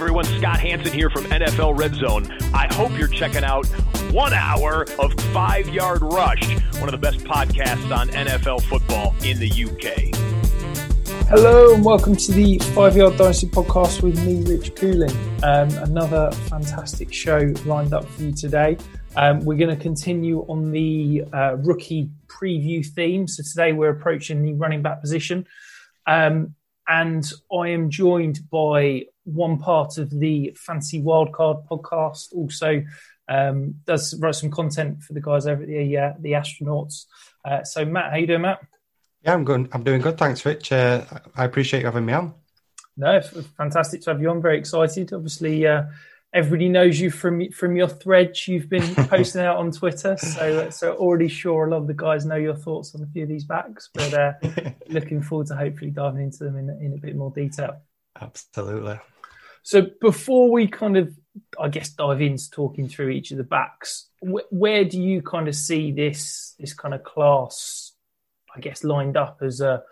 everyone, Scott Hansen here from NFL Red Zone. I hope you're checking out one hour of Five Yard Rush, one of the best podcasts on NFL football in the UK. Hello and welcome to the Five Yard Dynasty podcast with me, Rich Cooling. Um, another fantastic show lined up for you today. Um, we're going to continue on the uh, rookie preview theme. So today we're approaching the running back position. Um, and I am joined by one part of the Fantasy Wildcard podcast. Also, um, does write some content for the guys over at the uh, the astronauts. Uh, so, Matt, how you doing, Matt? Yeah, I'm good. I'm doing good. Thanks, Rich. Uh, I appreciate you having me on. No, fantastic to have you on. Very excited. Obviously, uh, everybody knows you from from your threads you've been posting out on Twitter. So, so already sure a lot of the guys know your thoughts on a few of these backs. But uh, looking forward to hopefully diving into them in, in a bit more detail. Absolutely. So before we kind of, I guess, dive into talking through each of the backs, wh- where do you kind of see this this kind of class, I guess, lined up as a,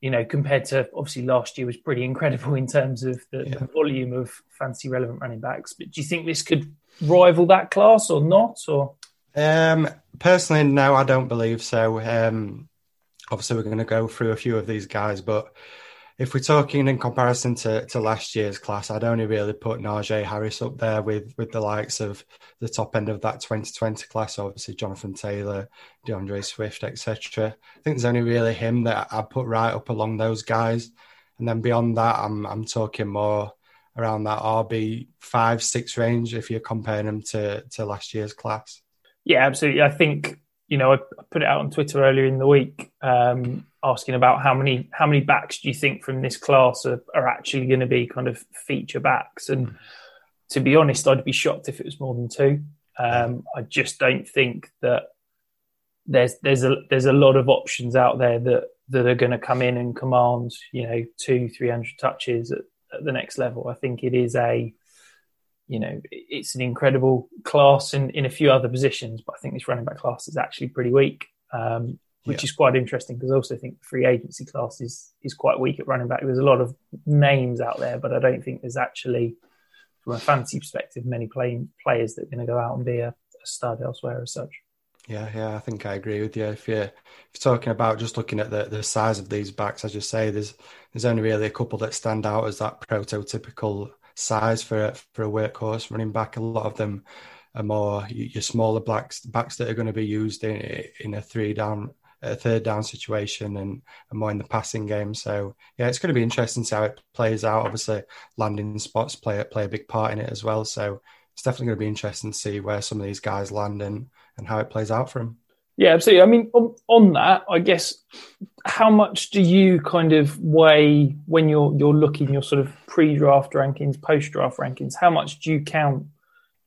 you know, compared to obviously last year was pretty incredible in terms of the, the volume of fantasy relevant running backs. But do you think this could rival that class or not? Or Um, personally, no, I don't believe so. Um, obviously, we're going to go through a few of these guys, but if we're talking in comparison to, to last year's class, I'd only really put Najee Harris up there with with the likes of the top end of that 2020 class. Obviously, Jonathan Taylor, DeAndre Swift, etc. I think there's only really him that I put right up along those guys, and then beyond that, I'm I'm talking more around that RB five six range if you're comparing them to to last year's class. Yeah, absolutely. I think you know I put it out on Twitter earlier in the week, um, asking about how many how many backs do you think from this class are, are actually going to be kind of feature backs? And to be honest, I'd be shocked if it was more than two. Um, I just don't think that there's there's a there's a lot of options out there that that are going to come in and command you know two three hundred touches at, at the next level. I think it is a you know it's an incredible class in in a few other positions, but I think this running back class is actually pretty weak. Um, which is quite interesting because I also think the free agency class is is quite weak at running back. There's a lot of names out there, but I don't think there's actually, from a fantasy perspective, many playing players that are going to go out and be a, a stud elsewhere as such. Yeah, yeah, I think I agree with you. If you're, if you're talking about just looking at the, the size of these backs, as you say, there's there's only really a couple that stand out as that prototypical size for for a workhorse running back. A lot of them are more your smaller backs backs that are going to be used in in a three down a third down situation and, and more in the passing game. So yeah, it's going to be interesting to see how it plays out. Obviously, landing spots play play a big part in it as well. So it's definitely going to be interesting to see where some of these guys land and and how it plays out for them. Yeah, absolutely. I mean, on, on, that, I guess, how much do you kind of weigh when you're you're looking your sort of pre-draft rankings, post-draft rankings? How much do you count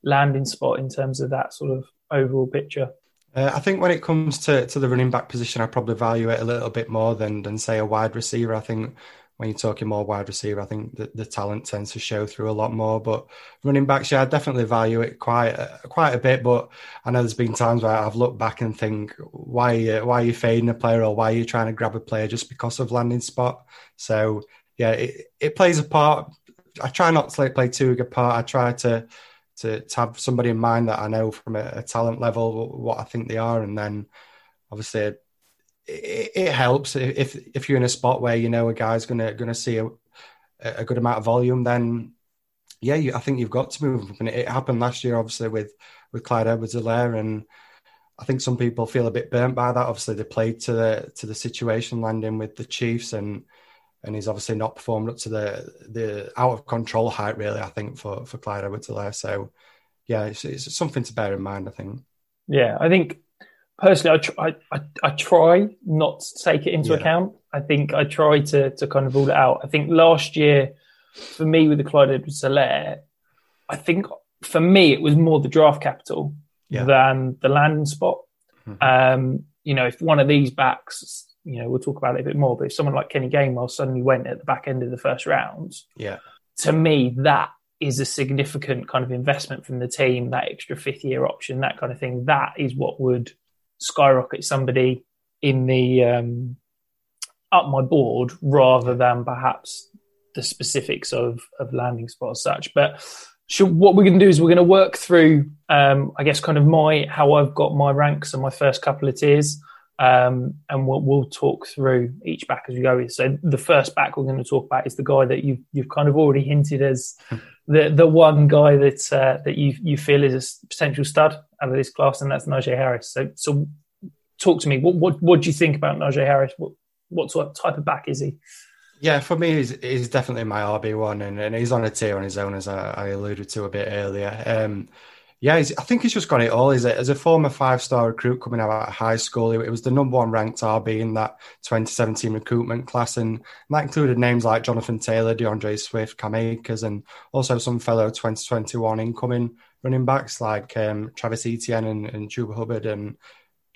landing spot in terms of that sort of overall picture? Uh, I think when it comes to, to the running back position, I probably value it a little bit more than than say a wide receiver. I think when you're talking more wide receiver, I think the, the talent tends to show through a lot more. But running backs, yeah, I definitely value it quite quite a bit. But I know there's been times where I've looked back and think, why are you, why are you fading a player or why are you trying to grab a player just because of landing spot? So yeah, it, it plays a part. I try not to play too big a part. I try to, to to have somebody in mind that I know from a, a talent level what I think they are, and then obviously it, it, helps if if you're in a spot where you know a guy's gonna gonna see a, a good amount of volume, then yeah, you, I think you've got to move. And it, it happened last year, obviously with with Clyde Edwards-Helaire, and I think some people feel a bit burnt by that. Obviously, they played to the to the situation landing with the Chiefs, and and he's obviously not performed up to the the out of control height. Really, I think for for Clyde Edwards-Helaire. So yeah, it's, it's something to bear in mind. I think. Yeah, I think personally, I try, I, I try not to take it into yeah. account. I think I try to to kind of rule it out. I think last year, for me with the Clyde Edwards-Helaire, I think for me it was more the draft capital yeah. than the landing spot. Mm-hmm. Um, you know, if one of these backs, you know, we'll talk about it a bit more, but if someone like Kenny Gainwell suddenly went at the back end of the first round, yeah, to me that is a significant kind of investment from the team, that extra fifth year option, that kind of thing. That is what would skyrocket somebody in the um, up my board rather than perhaps the specifics of of landing spot as such. But should, what we're going to do is we're going to work through, um, I guess, kind of my how I've got my ranks and my first couple of tiers. Um, and we'll, we'll, talk through each back as we go. So the first back we're going to talk about is the guy that you've you've kind of already hinted as the the one guy that uh, that you you feel is a potential stud out of this class, and that's Najee Harris. So so talk to me. What what what do you think about Najee Harris? What what type of back is he? Yeah, for me, he's, he's definitely my RB one, and, and he's on a tier on his own, as I, I alluded to a bit earlier. Um, yeah, I think he's just got it all. Is it as a former five star recruit coming out of high school? It was the number one ranked RB in that 2017 recruitment class, and, and that included names like Jonathan Taylor, DeAndre Swift, Cam Akers, and also some fellow 2021 incoming running backs like um, Travis Etienne and, and Chuba Hubbard and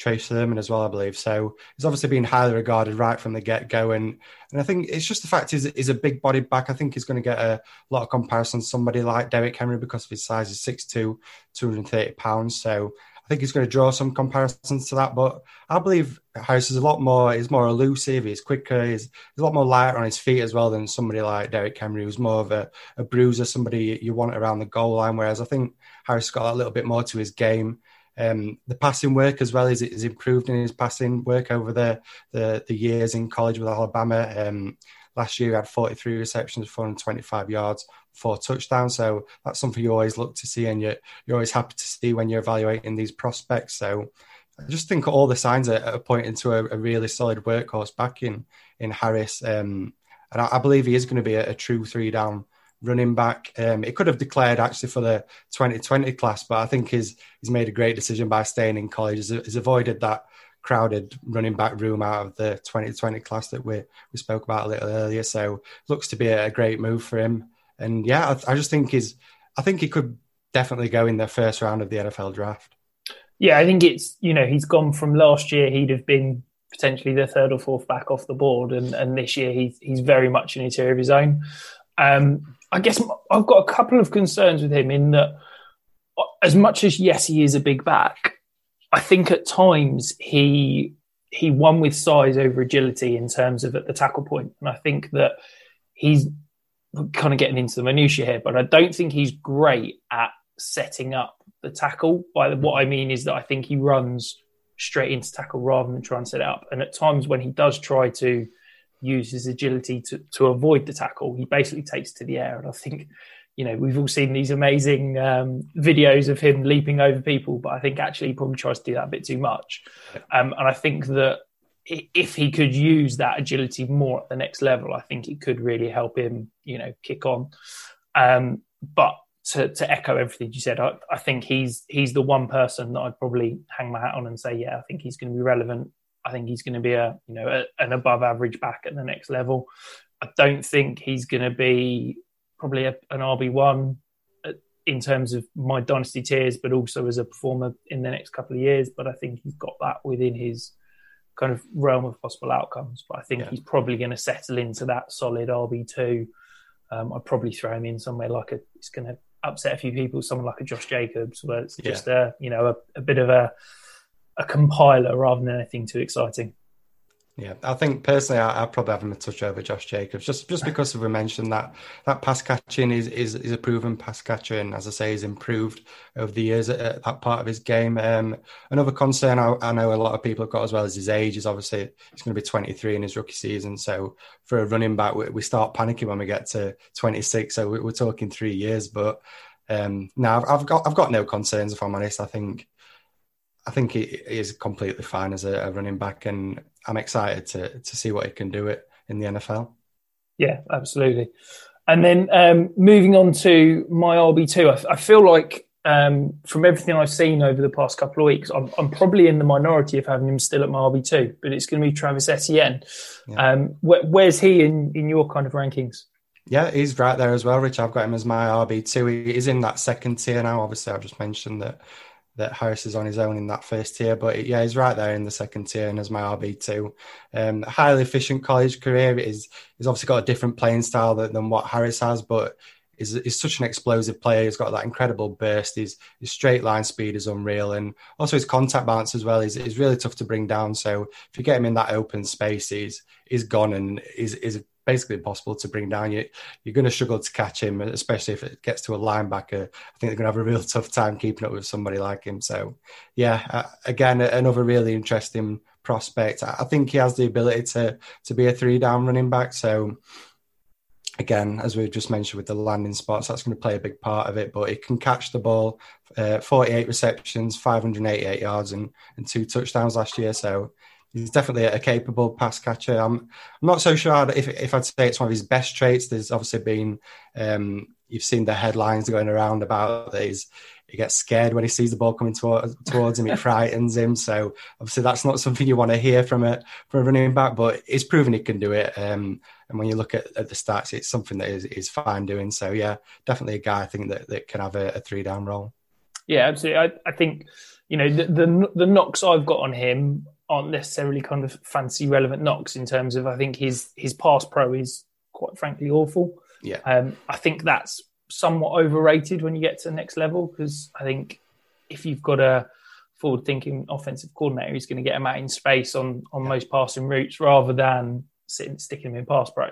Trey Sermon as well, I believe. So he's obviously been highly regarded right from the get go. And, and I think it's just the fact he's, he's a big bodied back. I think he's going to get a lot of comparisons. Somebody like Derrick Henry, because of his size, is 6'2, 230 pounds. So I think he's going to draw some comparisons to that. But I believe Harris is a lot more, he's more elusive, he's quicker, he's, he's a lot more lighter on his feet as well than somebody like Derrick Henry, who's more of a, a bruiser, somebody you want around the goal line. Whereas I think Harris got a little bit more to his game. Um, the passing work as well is is improved in his passing work over the the, the years in college with Alabama. Um, last year he had 43 receptions, 425 yards, four touchdowns. So that's something you always look to see, and you're you're always happy to see when you're evaluating these prospects. So I just think all the signs are, are pointing to a, a, really solid workhorse back in in Harris. Um, and I, believe he is going to be a, a true three down running back. Um, it could have declared actually for the 2020 class, but I think he's he's made a great decision by staying in college. He's, he's avoided that crowded running back room out of the 2020 class that we we spoke about a little earlier. So looks to be a, great move for him. And yeah, I, I just think he's I think he could definitely go in the first round of the NFL draft. Yeah, I think it's you know he's gone from last year he'd have been potentially the third or fourth back off the board, and, and this year he's he's very much an interior of his own. Um, I guess I've got a couple of concerns with him in that, uh, as much as yes, he is a big back, I think at times he he won with size over agility in terms of at the tackle point, and I think that he's kind of getting into the minutiae here, but I don't think he's great at setting up the tackle. By what I mean is that I think he runs straight into tackle rather than try and set it up, and at times when he does try to use his agility to, to avoid the tackle. He basically takes to the air. And I think you know, we've all seen these amazing um, videos of him leaping over people, but I think actually he probably tries to do that a bit too much. Um, and I think that if he could use that agility more at the next level, I think it could really help him, you know, kick on. Um, but to, to, echo everything you said, I, I, think he's he's the one person that I'd probably hang my hat on and say, yeah, I think he's going to be relevant. I think he's going to be a you know a, an above average back at the next level. I don't think he's going to be probably a, an RB one uh, in terms of my dynasty tiers, but also as a performer in the next couple of years. But I think he's got that within his kind of realm of possible outcomes. But I think yeah. he's probably going to settle into that solid RB two. Um, I'd probably throw him in somewhere like a. It's going to upset a few people. Someone like a Josh Jacobs, where it's just yeah. a you know a, a bit of a a compiler rather than anything too exciting. Yeah, I think personally, I, I probably have him a touch over Josh Jacobs, just just because we mentioned that that pass catching is, is is a proven pass catcher, and as I say, he's improved over the years at, at that part of his game. Um, another concern I, I, know a lot of people have got as well as his age is obviously he's going to be 23 in his rookie season. So for a running back, we, we start panicking when we get to 26. So we, are talking three years, but um, now I've, I've got I've got no concerns if I'm honest. I think I think he is completely fine as a, a, running back, and I'm excited to to see what he can do it in the NFL. Yeah, absolutely. And then um, moving on to my RB two, I, I, feel like um, from everything I've seen over the past couple of weeks, I'm, I'm, probably in the minority of having him still at my RB two, but it's going to be Travis Etienne. Yeah. Um, wh- where's he in in your kind of rankings? Yeah, he's right there as well, Rich. I've got him as my RB two. He is in that second tier now. Obviously, I've just mentioned that that Harris is on his own in that first tier. But yeah, he's right there in the second tier and as my RB two. Um, highly efficient college career is he's obviously got a different playing style than, than what Harris has, but is is such an explosive player. He's got that incredible burst. His his straight line speed is unreal, and also his contact balance as well is is really tough to bring down. So if you get him in that open space, he's he's gone and is is basically impossible to bring down. You, you're going to struggle to catch him, especially if it gets to a linebacker. I think they're going to have a real tough time keeping up with somebody like him. So, yeah, uh, again, another really interesting prospect. I think he has the ability to to be a three down running back. So, again, as we've just mentioned with the landing spots, that's going to play a big part of it. But he can catch the ball, uh, 48 receptions, 588 yards, and, and two touchdowns last year. So he's definitely a capable pass catcher. I'm, I'm not so sure if, if I'd say it's one of his best traits. There's obviously been, um, you've seen the headlines going around about that he's, he gets scared when he sees the ball coming towards, towards him. It frightens him. So obviously that's not something you want to hear from a from a running back. But he's proven he can do it. Um, and when you look at, at the stats, it's something that is, is fine doing. So yeah, definitely a guy I think that, that can have a, a three down role. Yeah, absolutely. I, I think you know the, the the knocks I've got on him aren't necessarily kind of fantasy relevant knocks in terms of I think his his pass pro is quite frankly awful. Yeah. Um, I think that's somewhat overrated when you get to the next level because I think if you've got a forward thinking offensive coordinator, he's going to get him out in space on on yeah. most passing routes rather than sitting sticking him in pass pro.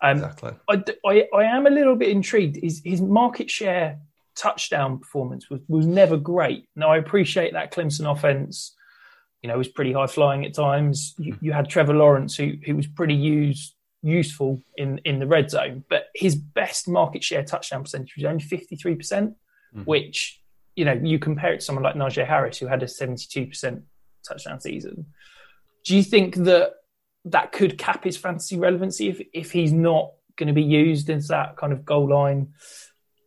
Um, exactly. I, I, I am a little bit intrigued. His his market share touchdown performance was was never great. Now I appreciate that Clemson offense you know, was pretty high flying at times. You, you, had Trevor Lawrence, who who was pretty used, useful in in the red zone, but his best market share touchdown percentage was only fifty three percent, mm-hmm. which you know you compare it to someone like Najee Harris, who had a seventy two percent touchdown season. Do you think that that could cap his fantasy relevancy if if he's not going to be used as that kind of goal line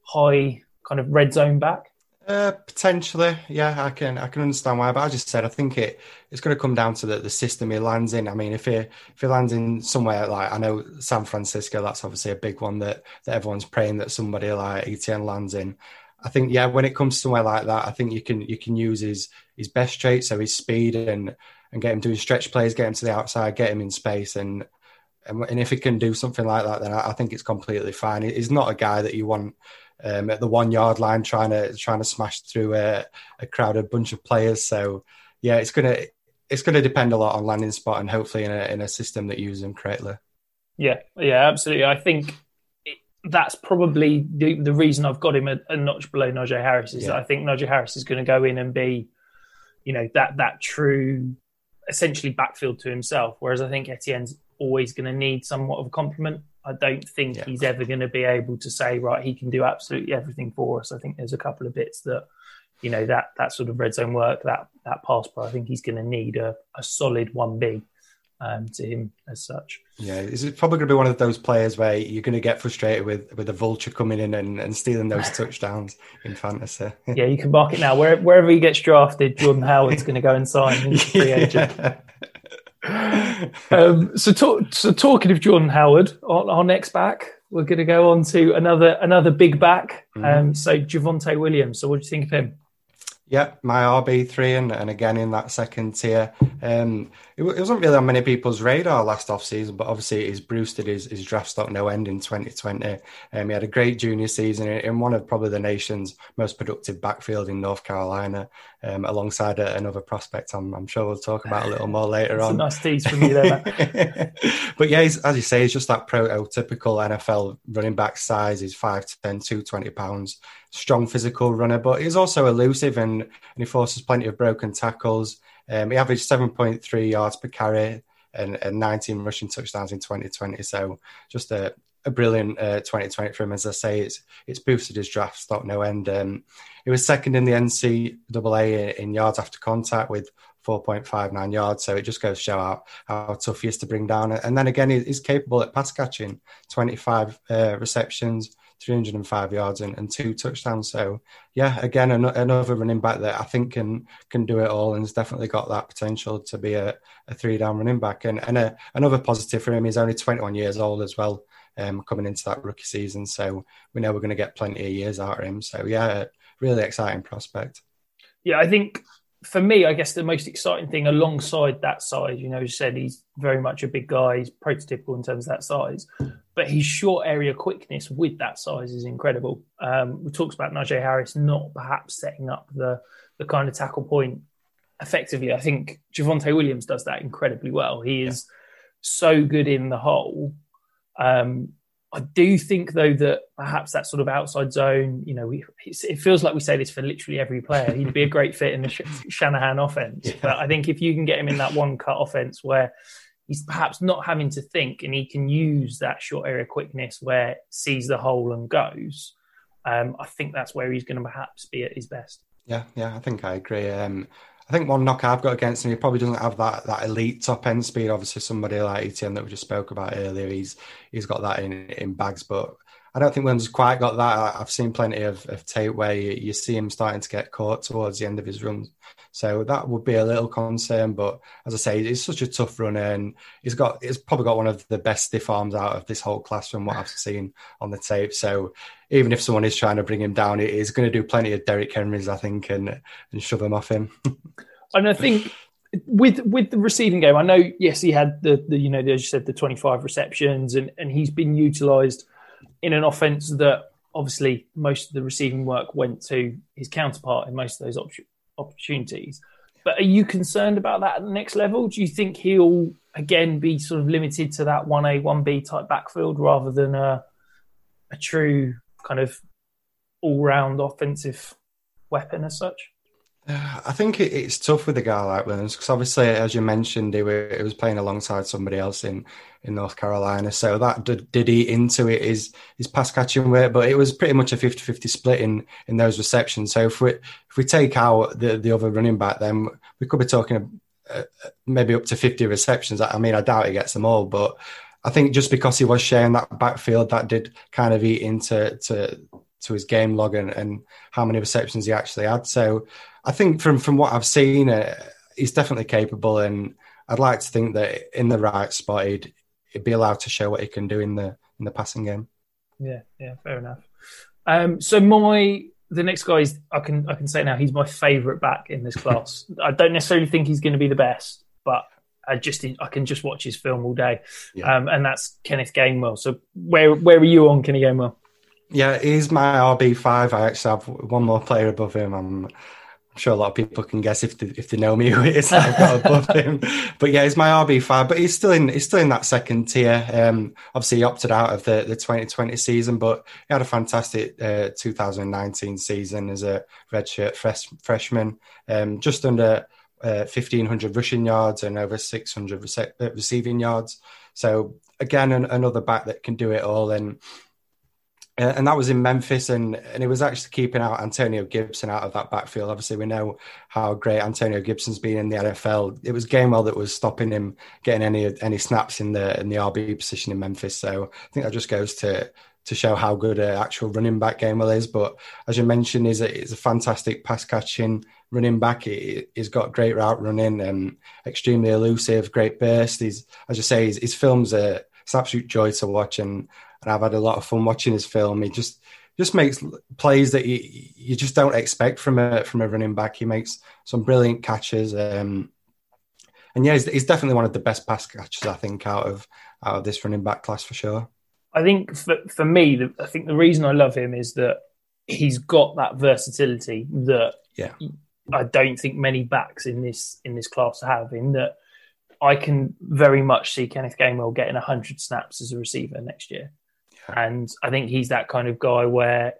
high kind of red zone back? Uh, potentially, yeah, I can I can understand why, but I just said I think it it's going to come down to the, the system he lands in. I mean, if he if he lands in somewhere like I know San Francisco, that's obviously a big one that that everyone's praying that somebody like Etienne lands in. I think yeah, when it comes to somewhere like that, I think you can you can use his his best trait, so his speed and and get him doing stretch plays, get him to the outside, get him in space, and and, and if he can do something like that, then I, I think it's completely fine. He's not a guy that you want um, at the one yard line trying to trying to smash through a, a crowded bunch of players. So yeah, it's gonna it's gonna depend a lot on landing spot and hopefully in a in a system that uses them correctly. Yeah, yeah, absolutely. I think that's probably the, the reason I've got him a, a notch below Najee Harris is yeah. that I think Najee Harris is going to go in and be, you know, that that true, essentially backfield to himself. Whereas I think Etienne's always going to need somewhat of a complement I don't think yeah. he's ever going to be able to say, right, he can do absolutely everything for us. I think there's a couple of bits that, you know, that that sort of red zone work, that that pass pro, I think he's going to need a, a solid one B um, to him as such. Yeah, is it probably going to be one of those players where you're going to get frustrated with with a vulture coming in and, and stealing those touchdowns in fantasy? yeah, you can mark it now. Where, wherever he gets drafted, Jordan Howard's going to go and sign. He's free agent. Um, so, talk, so talking of Jordan Howard, our, our, next back, we're going to go on to another another big back. Um, so Javonte Williams. So, what do you think of him? Yep, my RB three, and, and again in that second tier. Um, it, wasn't really on many people's radar last off season, but obviously he's boosted his, his draft stock no end in 2020. Um, he had a great junior season in one of probably the nation's most productive backfield in North Carolina, um, alongside a, another prospect. I'm, I'm, sure we'll talk about a little more later on. nice tease from you there, but yeah, as you say, he's just that prototypical NFL running back size. He's 5'10", 220 pounds strong physical runner, but he's also elusive and, and he forces plenty of broken tackles. Um, he averaged 7.3 yards per carry and, and 19 rushing touchdowns in 2020. So just a, a brilliant uh, 2020 for him. As I say, it's it's boosted his draft stock no end. Um, he was second in the NCAA in yards after contact with 4.59 yards. So it just goes to show how, how tough he is to bring down. And then again, he's capable at pass catching, 25 uh, receptions, 305 yards and, and two touchdowns. So yeah, again, an, another running back that I think can can do it all and has definitely got that potential to be a, a three down running back. And, and a, another positive for him, he's only 21 years old as well, um, coming into that rookie season. So we know we're going to get plenty of years out of him. So yeah, really exciting prospect. Yeah, I think for me, I guess the most exciting thing alongside that size, you know, you said he's very much a big guy, he's prototypical in terms of that size, but his short area quickness with that size is incredible. Um, we talked about Najee Harris not perhaps setting up the the kind of tackle point effectively. I think Javonte Williams does that incredibly well. He is yeah. so good in the hole. Um, I do think though that perhaps that sort of outside zone, you know, we, it feels like we say this for literally every player. He'd be a great fit in the Shanahan offense, yeah. but I think if you can get him in that one cut offense where he's perhaps not having to think and he can use that short area quickness where sees the hole and goes, um, I think that's where he's going to perhaps be at his best. Yeah, yeah, I think I agree. Um, think one knock I've got against him, he probably doesn't have that that elite top end speed. Obviously, somebody like Etienne that we just spoke about earlier, he's he's got that in in bags, but I don't think Williams quite got that. I've seen plenty of, of tape where you, you, see him starting to get caught towards the end of his run. So that would be a little concern. But as I say, he's such a tough runner and he's got he's probably got one of the best stiff arms out of this whole class from what I've seen on the tape. So even if someone is trying to bring him down, he's going to do plenty of Derrick Henrys, I think, and and shove him off him. and I think with with the receiving game, I know yes, he had the, the you know as you said the twenty five receptions, and and he's been utilised in an offense that obviously most of the receiving work went to his counterpart in most of those op- opportunities. But are you concerned about that at the next level? Do you think he'll again be sort of limited to that one A one B type backfield rather than a a true kind of all round offensive weapon as such? I think it's tough with a guy like Williams because obviously, as you mentioned, he, were, he, was playing alongside somebody else in, in North Carolina. So that did, did eat into it, his, his pass catching weight, but it was pretty much a 50 50 split in, in those receptions. So if we, if we take out the, the other running back, then we could be talking uh, maybe up to 50 receptions. I mean, I doubt he gets them all, but I think just because he was sharing that backfield, that did kind of eat into to, to his game log and, and how many receptions he actually had. So, I think from from what I've seen, uh, he's definitely capable, and I'd like to think that in the right spot, he'd, he'd be allowed to show what he can do in the in the passing game. Yeah, yeah, fair enough. Um, so my the next guy is I can I can say now he's my favourite back in this class. I don't necessarily think he's going to be the best, but I just I can just watch his film all day, yeah. um, and that's Kenneth Gainwell. So where where are you on Kenny Gainwell? Yeah, he's my RB five. I actually have one more player above him. I'm I'm sure a lot of people can guess if they, if they know me who it is I've got above him. But yeah, he's my RB five, but he's still in he's still in that second tier. Um, obviously, he opted out of the, the 2020 season, but he had a fantastic uh, 2019 season as a redshirt fresh, freshman. Um, just under uh, 1500 rushing yards and over 600 rece- uh, receiving yards. So again, an, another back that can do it all. And uh, and that was in Memphis, and and it was actually keeping out Antonio Gibson out of that backfield. Obviously, we know how great Antonio Gibson's been in the NFL. It was Gainwell that was stopping him getting any any snaps in the in the RB position in Memphis. So I think that just goes to to show how good an actual running back Gainwell is. But as you mentioned, is a, he's a fantastic pass catching running back. He, has got great route running and extremely elusive, great burst. He's as you say, his, his films are it's absolute joy to watch and and I've had a lot of fun watching his film. He just just makes plays that you you just don't expect from a from a running back. He makes some brilliant catches. Um, and yeah, he's, he's, definitely one of the best pass catchers I think out of out of this running back class for sure. I think for for me, the, I think the reason I love him is that he's got that versatility that yeah. I don't think many backs in this in this class have. In that, I can very much see Kenneth Gainwell getting hundred snaps as a receiver next year. And I think he's that kind of guy where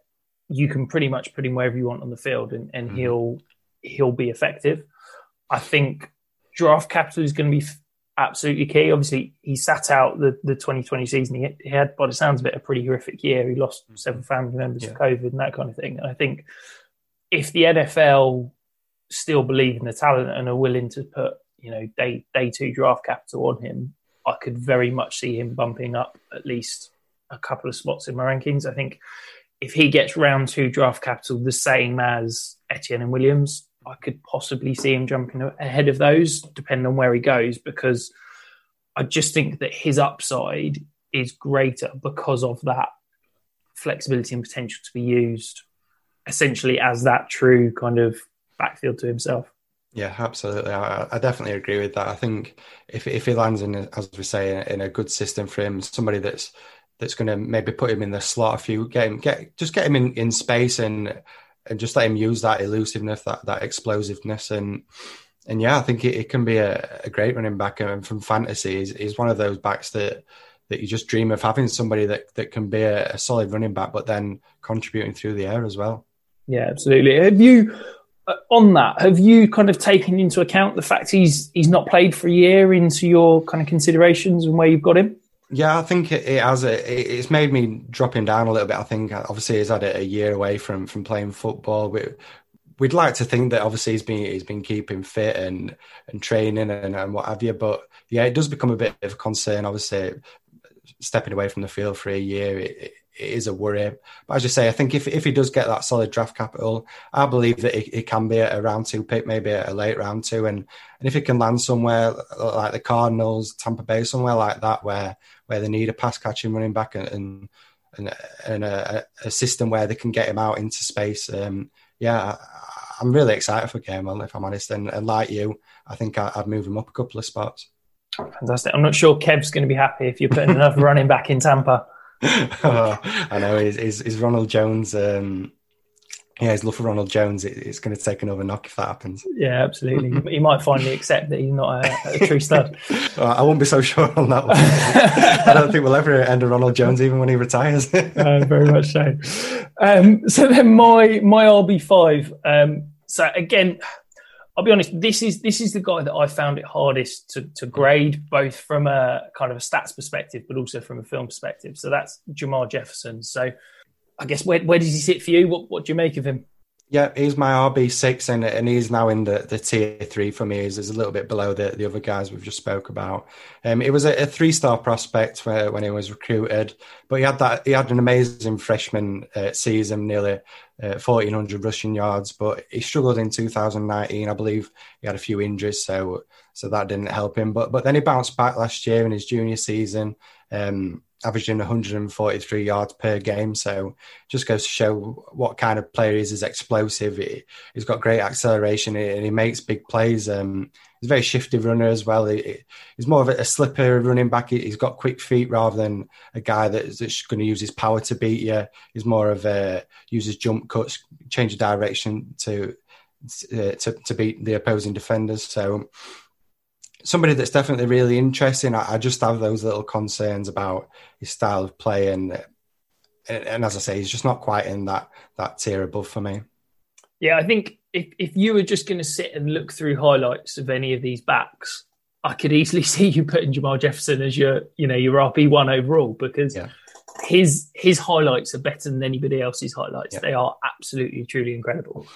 you can pretty much put him wherever you want on the field and, and mm-hmm. he'll he'll be effective. I think draft capital is going to be absolutely key. Obviously, he sat out the, the 2020 season. He, he had, by the sounds of it, a pretty horrific year. He lost mm-hmm. several family members yeah. to COVID and that kind of thing. And I think if the NFL still believe in the talent and are willing to put, you know, day day two draft capital on him, I could very much see him bumping up at least a couple of spots in my rankings. I think if he gets round two draft capital the same as Etienne and Williams, I could possibly see him jumping ahead of those, depending on where he goes, because I just think that his upside is greater because of that flexibility and potential to be used essentially as that true kind of backfield to himself. Yeah, absolutely. I, I, definitely agree with that. I think if if he lands in, as we say, in a good system for him, somebody that's that's going to maybe put him in the slot a few, get him, get just get him in, in space and and just let him use that elusiveness, that that explosiveness, and and yeah, I think it, it can be a, a, great running back. And from fantasy, he's, he's one of those backs that that you just dream of having somebody that that can be a, a solid running back, but then contributing through the air as well. Yeah, absolutely. Have you? Uh, on that, have you kind of taken into account the fact he's he's not played for a year into your kind of considerations and where you've got him? Yeah, I think it, it has. A, it's made me drop him down a little bit. I think obviously he's had a year away from from playing football. We, we'd like to think that obviously he's been he's been keeping fit and and training and, and what have you. But yeah, it does become a bit of a concern. Obviously, stepping away from the field for a year, it, it is a worry. But as you say, I think if if he does get that solid draft capital, I believe that it, can be a round two pick, maybe a late round two, and and if he can land somewhere like the Cardinals, Tampa Bay, somewhere like that, where where they need a pass catching running back and and, and, and a, a, system where they can get him out into space. Um, yeah, I'm really excited for Gainwell, if I'm honest. And, and like you, I think I, would move him up a couple of spots. Fantastic. I'm not sure Kev's going to be happy if you're putting another running back in Tampa. Oh, I know. Is, is, is Ronald Jones um, yeah, his love for Ronald Jones, it, it's going to take another knock if that happens. Yeah, absolutely. he might finally accept that he's not a, a true stud. I won't be so sure on that one. I don't think we'll ever end a Ronald Jones even when he retires. uh, very much so. Um, so then my my RB five. Um, so again, I'll be honest. This is this is the guy that I found it hardest to, to grade, both from a kind of a stats perspective, but also from a film perspective. So that's Jermar Jefferson. So I guess where where does he sit for you? What what do you make of him? Yeah, he's my RB six, and and he's now in the, the tier three for me. He's, he's a little bit below the, the other guys we've just spoke about. Um, it was a, a three star prospect when, when he was recruited, but he had that he had an amazing freshman uh, season, nearly uh, fourteen hundred rushing yards. But he struggled in 2019. I believe he had a few injuries, so so that didn't help him. But but then he bounced back last year in his junior season. Um, averaging 143 yards per game. So just goes to show what kind of player he is. He's explosive. He, has got great acceleration and he makes big plays. Um, he's a very shifty runner as well. He, he's more of a, slipper running back. He, has got quick feet rather than a guy that's, that's going to use his power to beat you. He's more of a uses jump cuts, change of direction to uh, to, to beat the opposing defenders. So somebody that's definitely really interesting. I, I, just have those little concerns about his style of play, and, and, and as I say, he's just not quite in that that tier above for me. Yeah, I think if if you were just going to sit and look through highlights of any of these backs, I could easily see you putting Jermar Jefferson as your, you know, your RB one overall because yeah. his his highlights are better than anybody else's highlights. Yeah. They are absolutely truly incredible.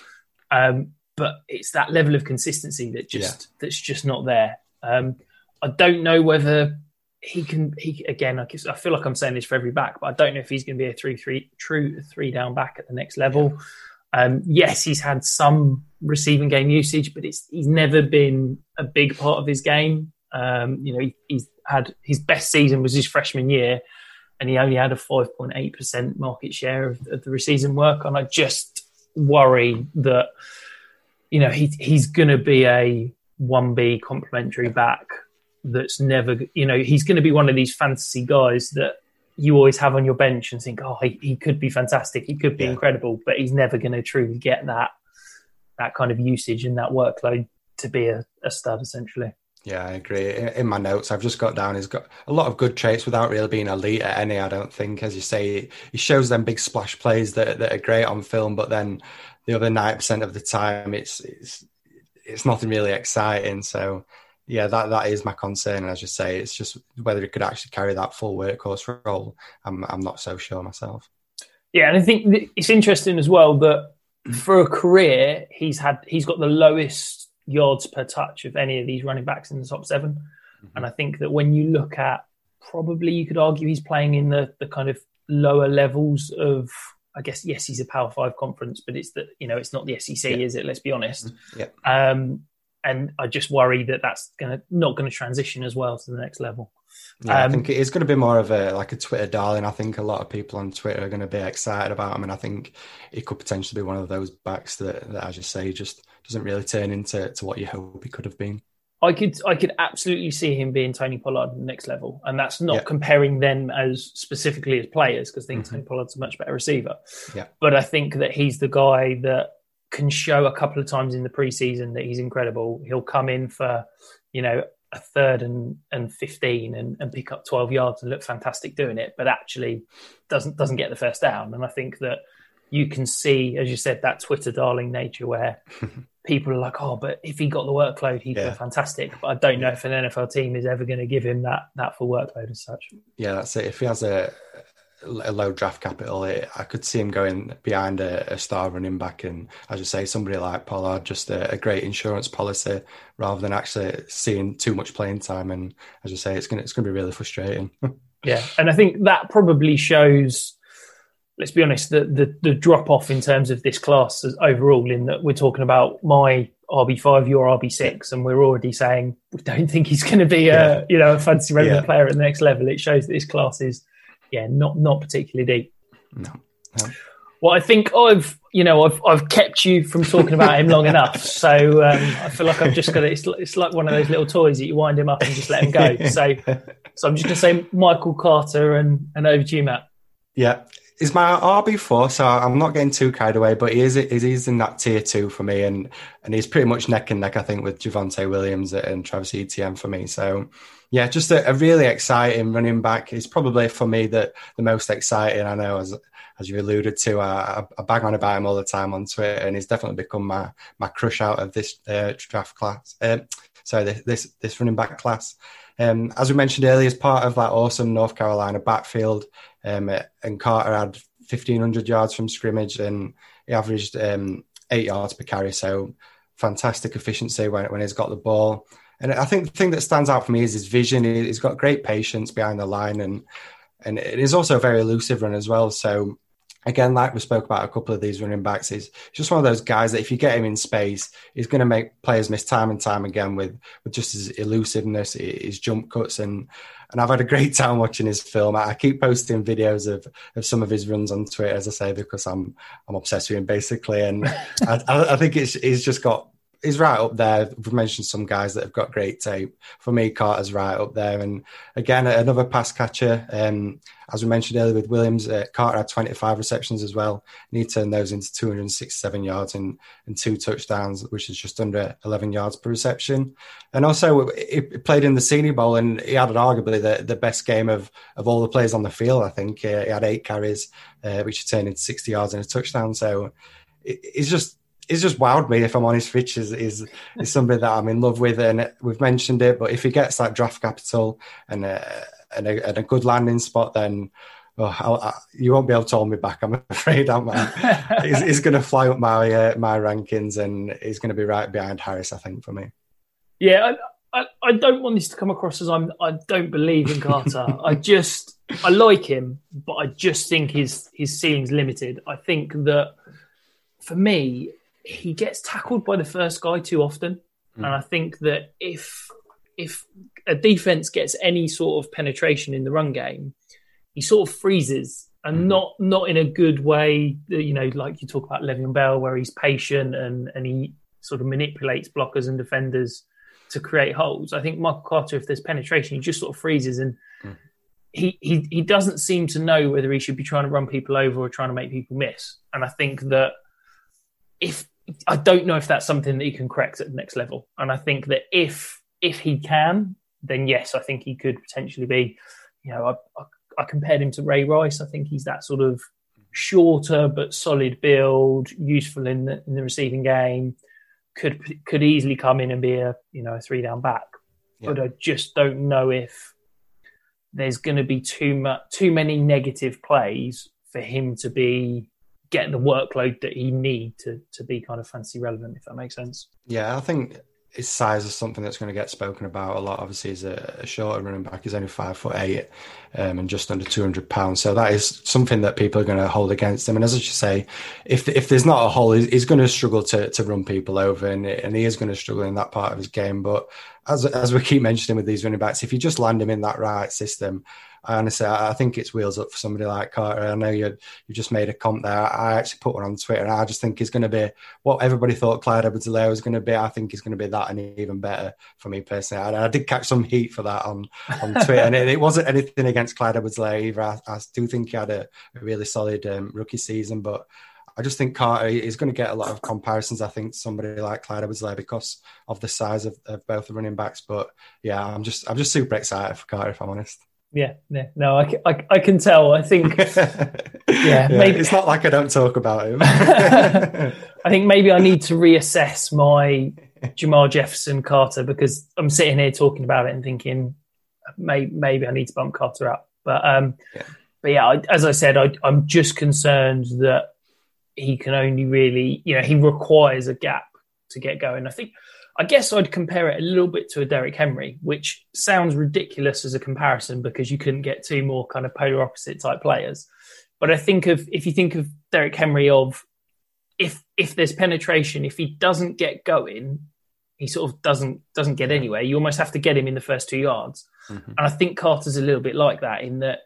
Um, but it's that level of consistency that just yeah. that's just not there. Um, I don't know whether he can. He again, I, guess, I feel like I'm saying this for every back, but I don't know if he's going to be a three three true three down back at the next level. Um, yes, he's had some receiving game usage, but it's he's never been a big part of his game. Um, you know, he, he's had his best season was his freshman year, and he only had a 5.8 percent market share of, of the receiving work. And I just worry that you know he he's going to be a one B complementary back that's never you know he's going to be one of these fantasy guys that you always have on your bench and think, oh, he, he could be fantastic, he could be yeah. incredible, but he's never going to truly get that that kind of usage and that workload to be a, a stud essentially. Yeah, I agree. In my notes, I've just got down. He's got a lot of good traits without really being elite at any. I don't think, as you say, he shows them big splash plays that that are great on film, but then the other ninety percent of the time, it's it's it's nothing really exciting. So yeah, that that is my concern. And as you say, it's just whether he could actually carry that full workhorse role. I'm I'm not so sure myself. Yeah, and I think it's interesting as well that for a career, he's had he's got the lowest yards per touch of any of these running backs in the top 7 mm-hmm. And I think that when you look at probably you could argue he's playing in the the kind of lower levels of I guess yes, he's a Power Five conference, but it's that you know it's not the SEC, yeah. is it? Let's be honest. Mm-hmm. Yeah. Um, and I just worry that that's gonna not going to transition as well to the next level. Yeah, um, I think it's going to be more of a like a Twitter darling. I think a lot of people on Twitter are going to be excited about him, and I think it could potentially be one of those backs that, that as you say, just doesn't really turn into to what you hope he could have been. I could I could absolutely see him being Tony Pollard the next level, and that's not yeah. comparing them as specifically as players because I think mm-hmm. Tony Pollard's a much better receiver. Yeah, but I think that he's the guy that can show a couple of times in the preseason that he's incredible. He'll come in for, you know, a third and, and 15 and, and pick up 12 yards and look fantastic doing it, but actually doesn't doesn't get the first down. And I think that you can see, as you said, that Twitter darling nature where people are like, oh, but if he got the workload, he'd yeah. be fantastic. But I don't know if an NFL team is ever going to give him that that full workload as such. Yeah, that's it. If he has a a low draft capital, it, I could see him going behind a, a, star running back, and as you say, somebody like Pollard, just a, a, great insurance policy rather than actually seeing too much playing time. And as you say, it's gonna it's gonna be really frustrating. yeah, and I think that probably shows. Let's be honest, the the, the drop off in terms of this class overall, in that we're talking about my RB five, your RB six, and we're already saying we don't think he's going to be a yeah. you know a fantasy relevant yeah. player at the next level. It shows that this class is yeah, not not particularly deep. No. no. Well, I think I've you know I've I've kept you from talking about him long enough, so um, I feel like I've just got it. It's, it's like one of those little toys that you wind him up and just let him go. So so I'm just going to say Michael Carter and and over to you, Matt. Yeah, is my RB four, so I'm not getting too carried away, but he is in that tier two for me, and and he's pretty much neck and neck, I think, with Javonte Williams and Travis Etienne for me. So yeah, just a, a, really exciting running back. He's probably for me the the most exciting. I know as as you alluded to, I, I, bang on about him all the time on Twitter, and he's definitely become my my crush out of this uh, draft class. Uh, sorry, this, this this running back class. Um, as we mentioned earlier, as part of that awesome North Carolina backfield, um, and Carter had 1,500 yards from scrimmage, and he averaged um, eight yards per carry. So fantastic efficiency when when he's got the ball. And I think the thing that stands out for me is his vision. He's got great patience behind the line, and and it is also a very elusive run as well. So again, like we spoke about a couple of these running backs, he's just one of those guys that if you get him in space, he's going to make players miss time and time again with with just his elusiveness, his jump cuts, and and I've had a great time watching his film. I keep posting videos of, of some of his runs on Twitter, as I say, because I'm I'm obsessed with him basically, and I, I think it's he's just got he's right up there. We've mentioned some guys that have got great tape. For me, Carter's right up there. And again, another pass catcher. Um, as we mentioned earlier with Williams, uh, Carter had 25 receptions as well. And he turned those into 267 yards and, and two touchdowns, which is just under 11 yards per reception. And also, he played in the Senior Bowl and he had arguably the, the best game of, of all the players on the field, I think. Uh, he had eight carries, uh, which turned into 60 yards and a touchdown. So he's just he's just wowed me. If I'm honest, Rich is is is somebody that I'm in love with, and we've mentioned it. But if he gets that draft capital and a, and a, and a good landing spot, then oh, I, you won't be able to hold me back. I'm afraid, am I? he's, he's going to fly up my uh, my rankings, and he's going to be right behind Harris. I think for me. Yeah, I, I, I don't want this to come across as I'm. I don't believe in Carter. I just I like him, but I just think his his ceiling's limited. I think that for me, he gets tackled by the first guy too often, mm. and I think that if if a defense gets any sort of penetration in the run game, he sort of freezes and mm. not not in a good way. You know, like you talk about Le'Veon Bell, where he's patient and and he sort of manipulates blockers and defenders to create holes. I think Michael Carter, if there's penetration, he just sort of freezes and mm. he, he he doesn't seem to know whether he should be trying to run people over or trying to make people miss. And I think that if I don't know if that's something that he can correct at the next level. And I think that if if he can, then yes, I think he could potentially be. You know, I, I, I compared him to Ray Rice. I think he's that sort of shorter but solid build, useful in the in the receiving game. Could could easily come in and be a you know a three down back, yeah. but I just don't know if there's going to be too much too many negative plays for him to be get the workload that he need to to be kind of fantasy relevant, if that makes sense. Yeah, I think his size is something that's going to get spoken about a lot. Obviously, he's a, a shorter running back. He's only five foot eight um, and just under two hundred pounds. So that is something that people are going to hold against him. And as I say, if if there's not a hole, he's, he's going to struggle to to run people over, and and he is going to struggle in that part of his game. But as as we keep mentioning with these running backs, if you just land him in that right system, honestly, I think it's wheels up for somebody like Carter. I know you you just made a comp there. I actually put one on Twitter, and I just think he's going to be what everybody thought Clyde Edwards-Helaire was going to be. I think he's going to be that and even better for me personally. I, I did catch some heat for that on on Twitter, and it, it, wasn't anything against Clyde Edwards-Helaire either. I, I, do think he had a, a really solid um, rookie season, but I just think Carter is going to get a lot of comparisons. I think somebody like Clyde Edwards-Helaire because of the size of, of, both the running backs. But yeah, I'm just I'm just super excited for Carter if I'm honest. Yeah, yeah, no, I, I, I can tell. I think, yeah, yeah maybe it's not like I don't talk about him. I think maybe I need to reassess my Jermar Jefferson Carter because I'm sitting here talking about it and thinking maybe, maybe I need to bump Carter up. But um, yeah. but yeah, I, as I said, I, I'm just concerned that he can only really, you know, he requires a gap to get going. I think I guess I'd compare it a little bit to a Derrick Henry, which sounds ridiculous as a comparison because you couldn't get two more kind of polar opposite type players. But I think of if you think of Derrick Henry of if if there's penetration, if he doesn't get going, he sort of doesn't doesn't get anywhere. You almost have to get him in the first two yards. Mm-hmm. And I think Carter's a little bit like that in that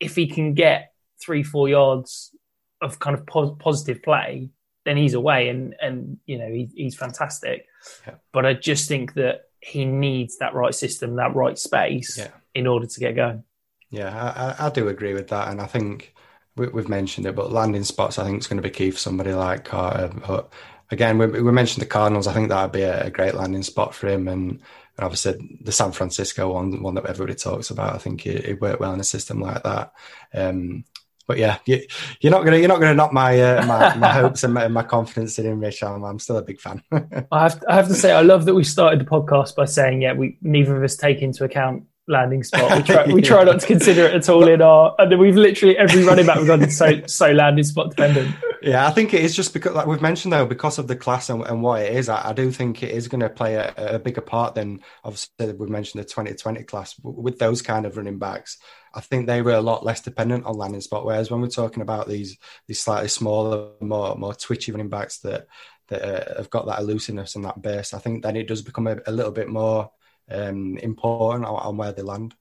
if he can get three four yards of kind of po- positive play, then he's away and and you know he, he's fantastic. Yeah. But I just think that he needs that right system, that right space yeah. in order to get going. Yeah, I, I, do agree with that, and I think we, have mentioned it, but landing spots I think is going to be key for somebody like Carter. But again, we, we mentioned the Cardinals. I think that'd be a, a great landing spot for him, and, and, obviously the San Francisco one, one that everybody talks about. I think it, it worked well in a system like that. Um, but yeah, you, are not gonna you're not gonna knock my uh, my, my, hopes and my, my, confidence in him, Rich. I'm, I'm still a big fan. I have I have to say I love that we started the podcast by saying yeah we neither of us take into account landing spot. We try, we try not to consider it at all in our, and then we've literally every running back we've done so so landing spot dependent. Yeah, I think it is just because, like we've mentioned though, because of the class and, and what it is, I, I, do think it is going to play a, a, bigger part than obviously we've mentioned the 2020 class with those kind of running backs. I think they were a lot less dependent on landing spot. Whereas when we're talking about these these slightly smaller, more more twitchy running backs that that uh, have got that elusiveness and that burst, I think then it does become a, a little bit more um, important on, where they land.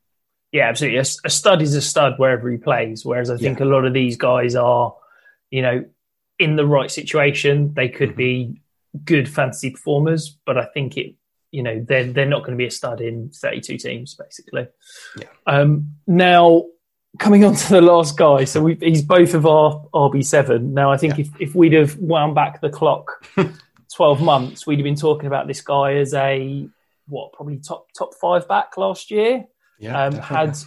Yeah, absolutely. A, a, stud is a stud wherever he plays. Whereas I think yeah. a lot of these guys are, you know, in the right situation, they could mm-hmm. be good fantasy performers. But I think it, you know, they're they're not going to be a stud in 32 teams, basically. Yeah. Um, now coming on to the last guy, so we, he's both of our RB7. Now, I think yeah. if, if we'd have wound back the clock 12 months, we'd have been talking about this guy as a what probably top top five back last year. Yeah, um, had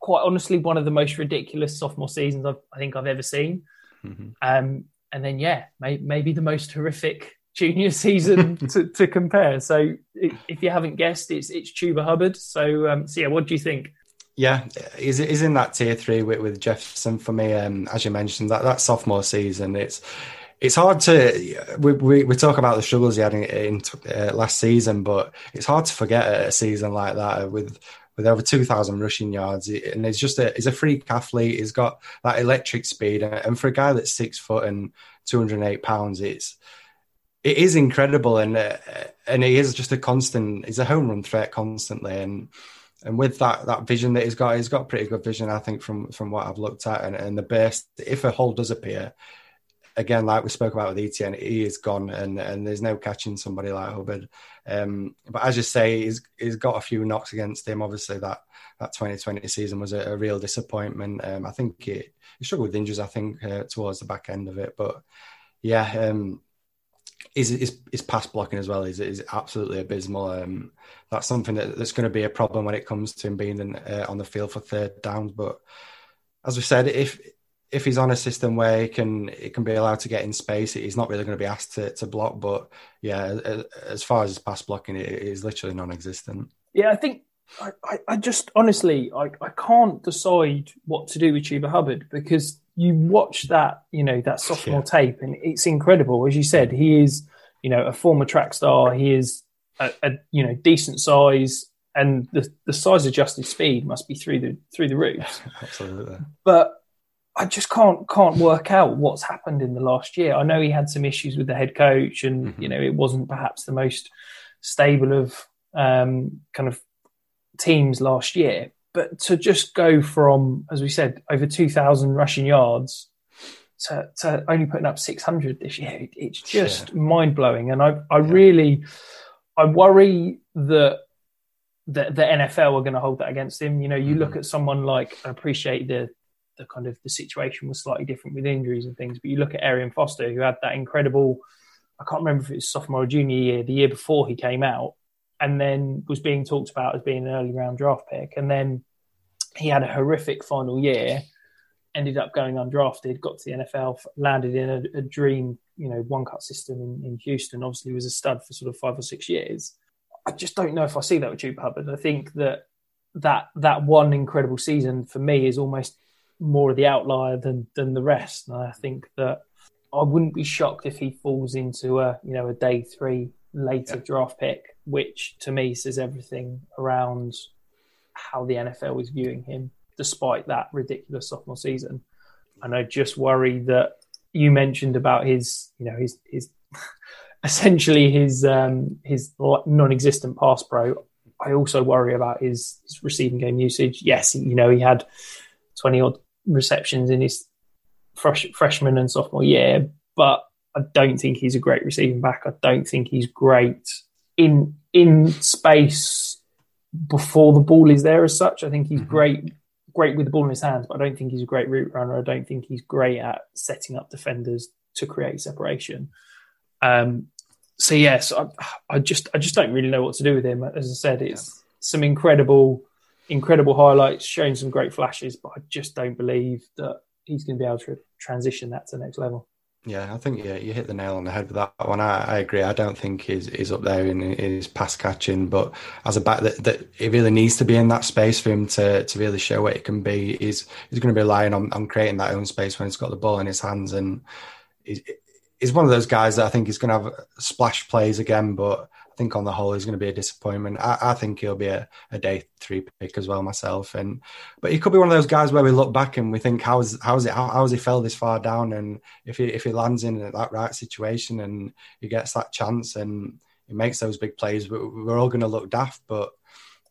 quite honestly one of the most ridiculous sophomore seasons I've, i think I've ever seen. Mm-hmm. Um, and then yeah, may, maybe the most horrific junior season to, to, compare. So if you haven't guessed, it's it's Chuba Hubbard. So um, so yeah, what do you think? Yeah, is is in that tier three with, with Jefferson for me. Um, as you mentioned, that that sophomore season, it's it's hard to we, we, we talk about the struggles he had in, in uh, last season, but it's hard to forget a season like that with with over 2,000 rushing yards. And he's just a, he's a freak athlete. He's got that electric speed. And for a guy that's six foot and 208 pounds, it's, it is incredible. And, uh, and he is just a constant, he's a home run threat constantly. And, and with that, that vision that he's got, he's got pretty good vision, I think, from, from what I've looked at. And, and the best, if a hole does appear, again, like we spoke about with Etienne, he is gone, and and there's no catching somebody like Hubbard. Um, but as you say, he's he's got a few knocks against him. Obviously, that that 2020 season was a, a real disappointment. Um, I think he, he, struggled with injuries. I think uh, towards the back end of it, but yeah, um, his, his, his pass blocking as well is is absolutely abysmal. Um, that's something that, that's going to be a problem when it comes to him being in, uh, on the field for third downs. But as we said, if if he's on a system where he can he can be allowed to get in space, he's not really going to be asked to, to block. But yeah, as far as his pass blocking, it is literally non-existent. Yeah, I think I, I, I just honestly I, I can't decide what to do with Chuba Hubbard because you watch that you know that sophomore yeah. tape and it's incredible. As you said, he is you know a former track star. He is a, a you know decent size and the, the size adjusted speed must be through the through the roof. Absolutely. But I just can't can't work out what's happened in the last year. I know he had some issues with the head coach, and mm-hmm. you know it wasn't perhaps the most stable of um, kind of teams last year. But to just go from, as we said, over two thousand rushing yards to, to, only putting up six hundred this year, it's just yeah. mind blowing. And I I yeah. really I worry that the, the NFL are going to hold that against him. You know, you mm-hmm. look at someone like I appreciate the the kind of the situation was slightly different with injuries and things. But you look at Arian Foster, who had that incredible, I can't remember if it was sophomore or junior year, the year before he came out, and then was being talked about as being an early round draft pick. And then he had a horrific final year, ended up going undrafted, got to the NFL, landed in a, a dream, you know, one cut system in, in Houston. Obviously, was a stud for sort of five or six years. I just don't know if I see that with Chuba Hubbard. I think that that that one incredible season for me is almost more of the outlier than than the rest. And I think that I wouldn't be shocked if he falls into a you know a day three later yeah. draft pick, which to me says everything around how the NFL is viewing him, despite that ridiculous sophomore season. And I just worry that you mentioned about his you know his his essentially his um, his non-existent pass pro. I also worry about his, his receiving game usage. Yes, you know he had twenty odd receptions in his fresh, freshman and sophomore year, but I don't think he's a great receiving back. I don't think he's great in in space before the ball is there as such. I think he's mm-hmm. great great with the ball in his hands, but I don't think he's a great route runner. I don't think he's great at setting up defenders to create separation. Um, so yes, I, I, just I just don't really know what to do with him. As I said, it's yeah. some incredible incredible highlights, showing some great flashes, but I just don't believe that he's going to be able to transition that to the next level. Yeah, I think yeah, you hit the nail on the head with that one. I, I agree. I don't think he's, he's up there in his pass catching, but as a back that, that it really needs to be in that space for him to, to really show what it can be. He's he's going to be relying on, on creating that own space when he's got the ball in his hands, and he's, he's one of those guys that I think he's going to have splash plays again, but think on the whole he's going to be a disappointment. I, I think he'll be a, a, day three pick as well myself. And but he could be one of those guys where we look back and we think how's how's it how, he fell this far down? And if he if he lands in that right situation and he gets that chance and he makes those big plays, we're, we're all going to look daft. But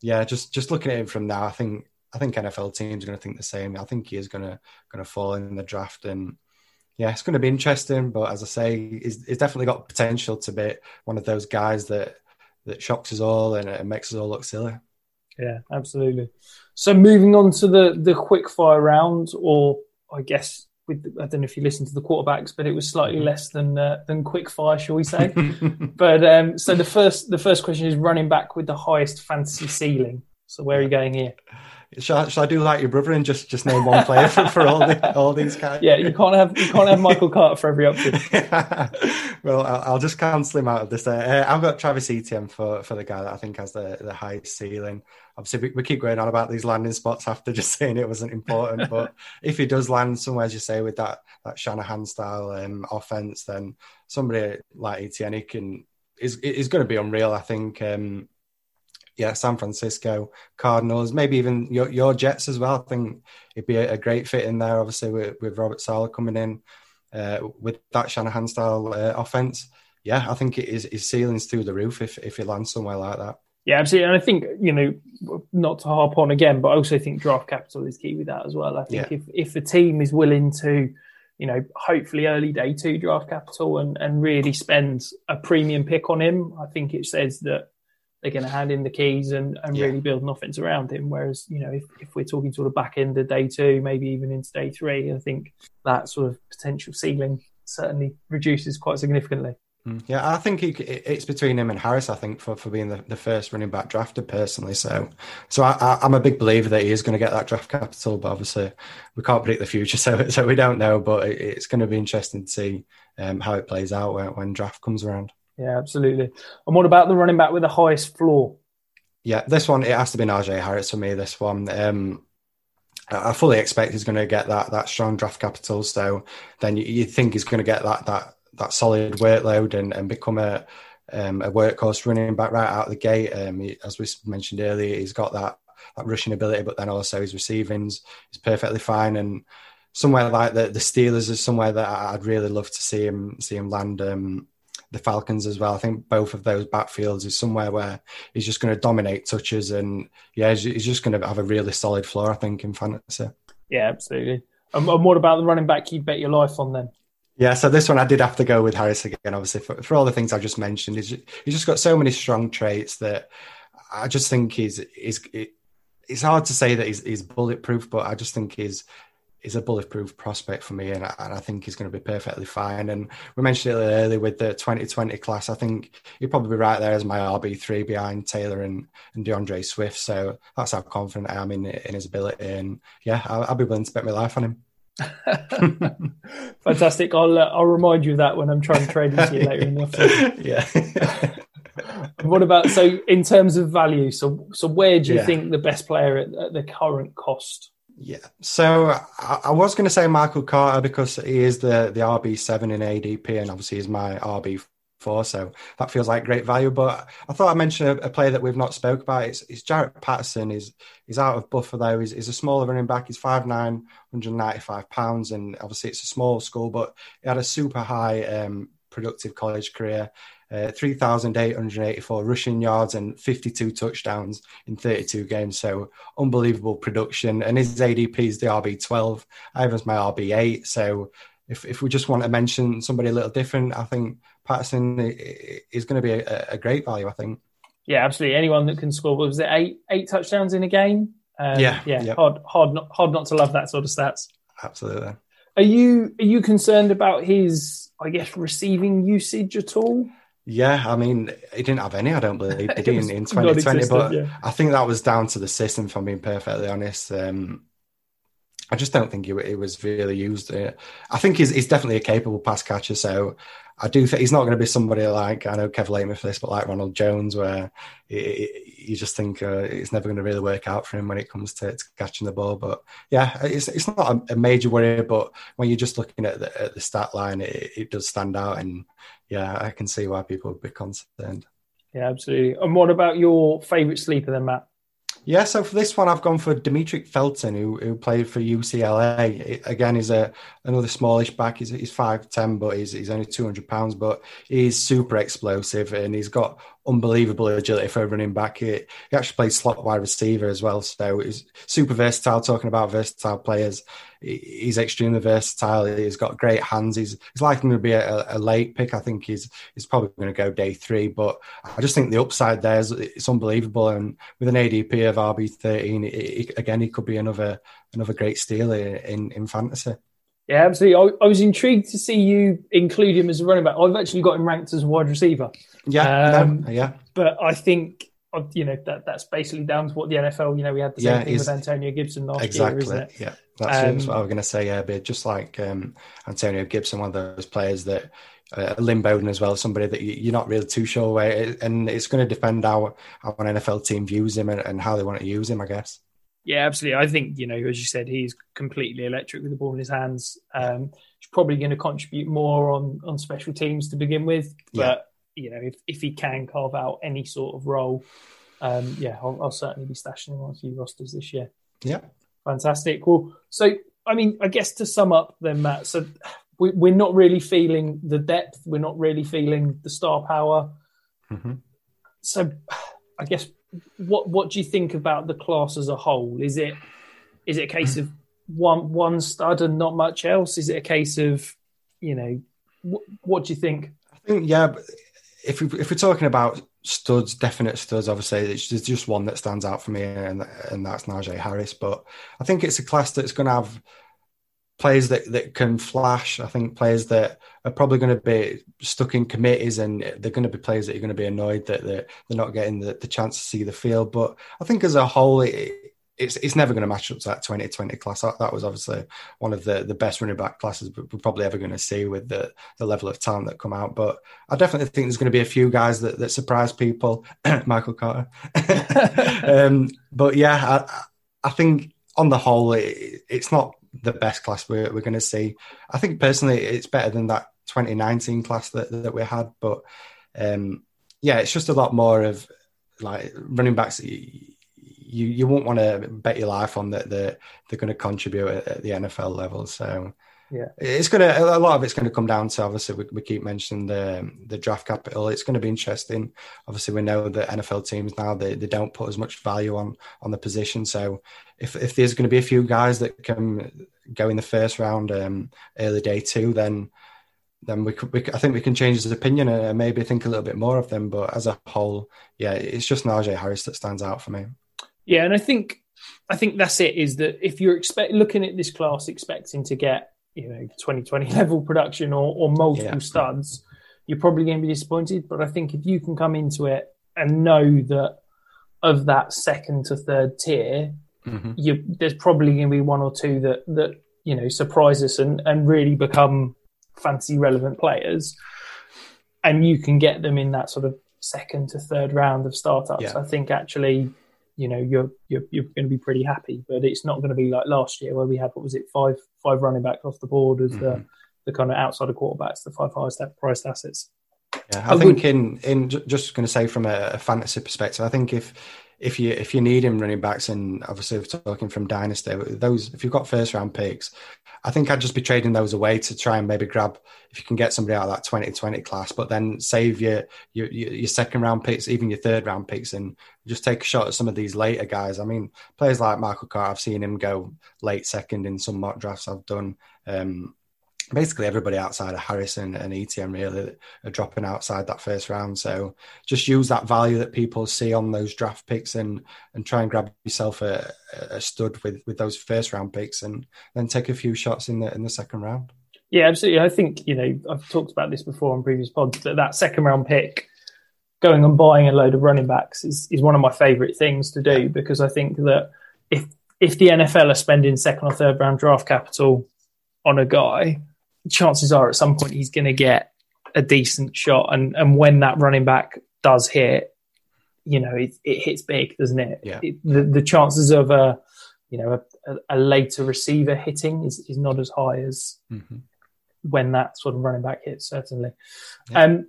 yeah, just just looking at him from now, I think I think NFL teams are going to think the same. I think he is going to going to fall in the draft and yeah, it's going to be interesting. But as I say, he's, he's, definitely got potential to be one of those guys that that shocks us all and, and makes us all look silly. Yeah, absolutely. So moving on to the the quick fire round, or I guess with I don't know if you listened to the quarterbacks, but it was slightly mm-hmm. less than uh, than quick fire, shall we say? but um, so the first the first question is running back with the highest fantasy ceiling. So where are you going here? Shall, I- shall I do like your brother and just just name one player for, for all the, all these guys? Yeah, you can't have you can't have Michael Carter for every option. well, I'll, I'll just cancel him out of this. Uh, I've got Travis Etienne for, for the guy that I think has the, the highest ceiling. Obviously, we, we keep going on about these landing spots after just saying it wasn't important. but if he does land somewhere, as you say, with that that Shanahan style um, offense, then somebody like Etienne can is is going to be unreal. I think. Um, yeah, San Francisco Cardinals, maybe even your, your Jets as well. I think it'd be a, a great fit in there. Obviously, with, with Robert Saleh coming in uh, with that Shanahan style uh, offense. Yeah, I think it is his ceiling's through the roof if if he lands somewhere like that. Yeah, absolutely. And I think, you know, not to harp on again, but I also think draft capital is key with that as well. I think Yeah. if, if the team is willing to, you know, hopefully early day two draft capital and, and really spend a premium pick on him, I think it says that they're going to hand him the keys and, and Yeah. really build an offense around him. Whereas, you know, if, if we're talking sort of back end of day two, maybe even into day three, I think that sort of potential ceiling certainly reduces quite significantly. Mm. Yeah, I think he, it's between him and Harris. I think for, for being the, the first running back drafted personally. So, so I, I'm a big believer that he is going to get that draft capital. But obviously, we can't predict the future, so so we don't know. But it, it's going to be interesting to see um, how it plays out when, when draft comes around. Yeah, absolutely. And what about the running back with the highest floor? Yeah, this one it has to be Najee Harris for me. This one, um, I fully expect he's going to get that that strong draft capital. So then you, you think he's going to get that that that solid workload and, and become a um, a workhorse running back right out of the gate. Um, he, as we mentioned earlier, he's got that that rushing ability, but then also his receiving's is perfectly fine. And somewhere like the the Steelers is somewhere that I'd really love to see him see him land. Um, the Falcons as well. I think both of those backfields is somewhere where he's just going to dominate touches, and yeah, he's, just going to have a really solid floor. I think in fantasy. Yeah, absolutely. And, and what about the running back you'd bet your life on then? Yeah, so this one I did have to go with Harris again, obviously for, for all the things I just mentioned. He's just, he's just got so many strong traits that I just think he's he's it, it's hard to say that he's, he's bulletproof, but I just think he's is a bulletproof prospect for me, and I, and I think he's going to be perfectly fine. And we mentioned it earlier with the 2020 class. I think he'd probably be right there as my RB three behind Taylor and, and D'Andre Swift. So that's how confident I am in in his ability. And yeah, I'll, I'll be willing to bet my life on him. Fantastic. I'll uh, I'll remind you of that when I'm trying to trade into you later in the afternoon. yeah. What about so in terms of value? So so where do you Yeah. think the best player at, at the current cost? Yeah. So I, I was going to say Michael Carter because he is the the RB seven in ADP, and obviously he's my RB four, so that feels like great value. But I thought I'd mention a, a player that we've not spoke about. It's, it's Jaret Patterson. He's he's out of Buffalo. He's, he's a smaller running back. He's 5'9", 195 pounds, and obviously it's a small school, but he had a super high um, productive college career. Uh, 3,884 rushing yards and 52 touchdowns in 32 games. So unbelievable production. And his ADP is the RB12. I my RB8. So if, if we just want to mention somebody a little different, I think Patterson is going to be a, a great value, I think. Yeah, absolutely. Anyone that can score what was it eight eight touchdowns in a game? Um, Yeah, yeah. yep. Hard hard not hard not to love that sort of stats. Absolutely. Are you are you concerned about his I guess receiving usage at all? Yeah, I mean, he didn't have any, I don't believe, did he, in, in 2020? But yeah. I think that was down to the system, if I'm being perfectly honest. Um, I just don't think he, he was really used. Uh, I think he's, he's definitely a capable pass catcher. So I do think he's not going to be somebody like, I know Kev Latham for this, but like Ronald Jones, where he- he- you just think uh, it's never going to really work out for him when it comes to, to catching the ball. But yeah, it's, it's not a, a major worry, but when you're just looking at the, at the stat line, it, it does stand out. And yeah, I can see why people would be concerned. Yeah, absolutely. And what about your favourite sleeper then, Matt? Yeah, so for this one, I've gone for Demetric Felton, who who played for UCLA. It- again, he's a another smallish back. He's he's five ten, but he's he's only two hundred pounds. But he's super explosive, and he's got unbelievable agility for a running back. He, he actually plays slot wide receiver as well, so he's super versatile. Talking about versatile players, he- he's extremely versatile. He's got great hands. He's he's likely to be a, a late pick. I think he's he's probably going to go day three, but I just think the upside there is it's unbelievable. And with an ADP of RB thirteen, again, he could be another another great steal in in fantasy. Yeah, absolutely. I, I was intrigued to see you include him as a running back. I've actually got him ranked as a wide receiver. Yeah, Um, no, yeah, But I think you know that that's basically down to what the NFL. You know, we had the same Yeah, thing with Antonio Gibson last exactly. year, isn't it? Yeah, that's, Um, that's what I was going to say. Yeah, but just like um, Antonio Gibson, one of those players that uh, Lynn Bowden as well, somebody that you, you're not really too sure where, it, and it's going to depend how how an NFL team views him and, and how they want to use him, I guess. Yeah, absolutely. I think you know, as you said, he's completely electric with the ball in his hands. Um, he's probably going to contribute more on on special teams to begin with, but you know, if if he can carve out any sort of role, um, yeah, I'll, I'll certainly be stashing him on a few rosters this year. Yeah. Fantastic. Well, so I mean, I guess to sum up, then Matt, so we, we're not really feeling the depth. We're not really feeling the star power. Mhm. So, I guess what what do you think about the class as a whole? Is it is it a case of one one stud and not much else? Is it a case of you know what, what do you think? I think yeah. If we, if we're talking about studs, definite studs, obviously there's just one that stands out for me, and and that's Najee Harris. But I think it's a class that's going to have players that, that can flash. I think players that are probably going to be stuck in committees, and they're going to be players that you're going to be annoyed that they're, they're not getting the, the chance to see the field. But I think as a whole, it, it's it's never going to match up to that 2020 class. That, that was obviously one of the, the best running back classes we're probably ever going to see with the, the level of talent that come out. But I definitely think there's going to be a few guys that, that surprise people. Michael Carter. um, but yeah, I, I think on the whole, it, it's not the best class we're, we're going to see. I think personally, it's better than that 2019 class that, that we had. But um, yeah, it's just a lot more of like running backs. You you won't want to bet your life on that they're, they're going to contribute at, at the NFL level. So Yeah. it's going to a lot of it's going to come down to obviously we, we keep mentioning the the draft capital. It's going to be interesting. Obviously, we know that NFL teams now they, they don't put as much value on on the position. So if if there's going to be a few guys that can go in the first round, um, early day two, then then we could, we, I think we can change his opinion and maybe think a little bit more of them. But as a whole, yeah, it's just Najee Harris that stands out for me. Yeah, and I think I think that's it. Is that if you're expect looking at this class expecting to get you know 2020 level production or, or multiple Yeah. studs, you're probably going to be disappointed. But I think if you can come into it and know that of that second to third tier, Mhm. you, there's probably going to be one or two that that you know surprise us and and really become fantasy relevant players, and you can get them in that sort of second to third round of startups. Yeah. I think actually, you know, you're you're you're going to be pretty happy, but it's not going to be like last year where we had what was it five five running backs off the board as the Mhm. the kind of outside of quarterbacks, the five highest priced assets. Yeah, I I think would- in in just going to say from a fantasy perspective, I think if if you if you need him running backs, and obviously we're talking from dynasty, those if you've got first round picks, I think I'd just be trading those away to try and maybe grab if you can get somebody out of that 2020 class, but then save your your your, second round picks, even your third round picks, and just take a shot at some of these later guys. I mean, players like Michael Carter, I've seen him go late second in some mock drafts I've done. Um, basically everybody outside of Harrison and Etienne really are dropping outside that first round. So just use that value that people see on those draft picks and and try and grab yourself a, a stud with with those first round picks and then take a few shots in the in the second round. Yeah, absolutely. I think you know I've talked about this before on previous pods that that second round pick, going and buying a load of running backs is is one of my favourite things to do because I think that if if the NFL are spending second or third round draft capital on a guy, chances are at some point he's going to get a decent shot, and and when that running back does hit, you know it, it hits big, doesn't it? Yeah. It- the the chances of a you know a, a later receiver hitting is, is not as high as when that sort of running back hits, certainly. Um,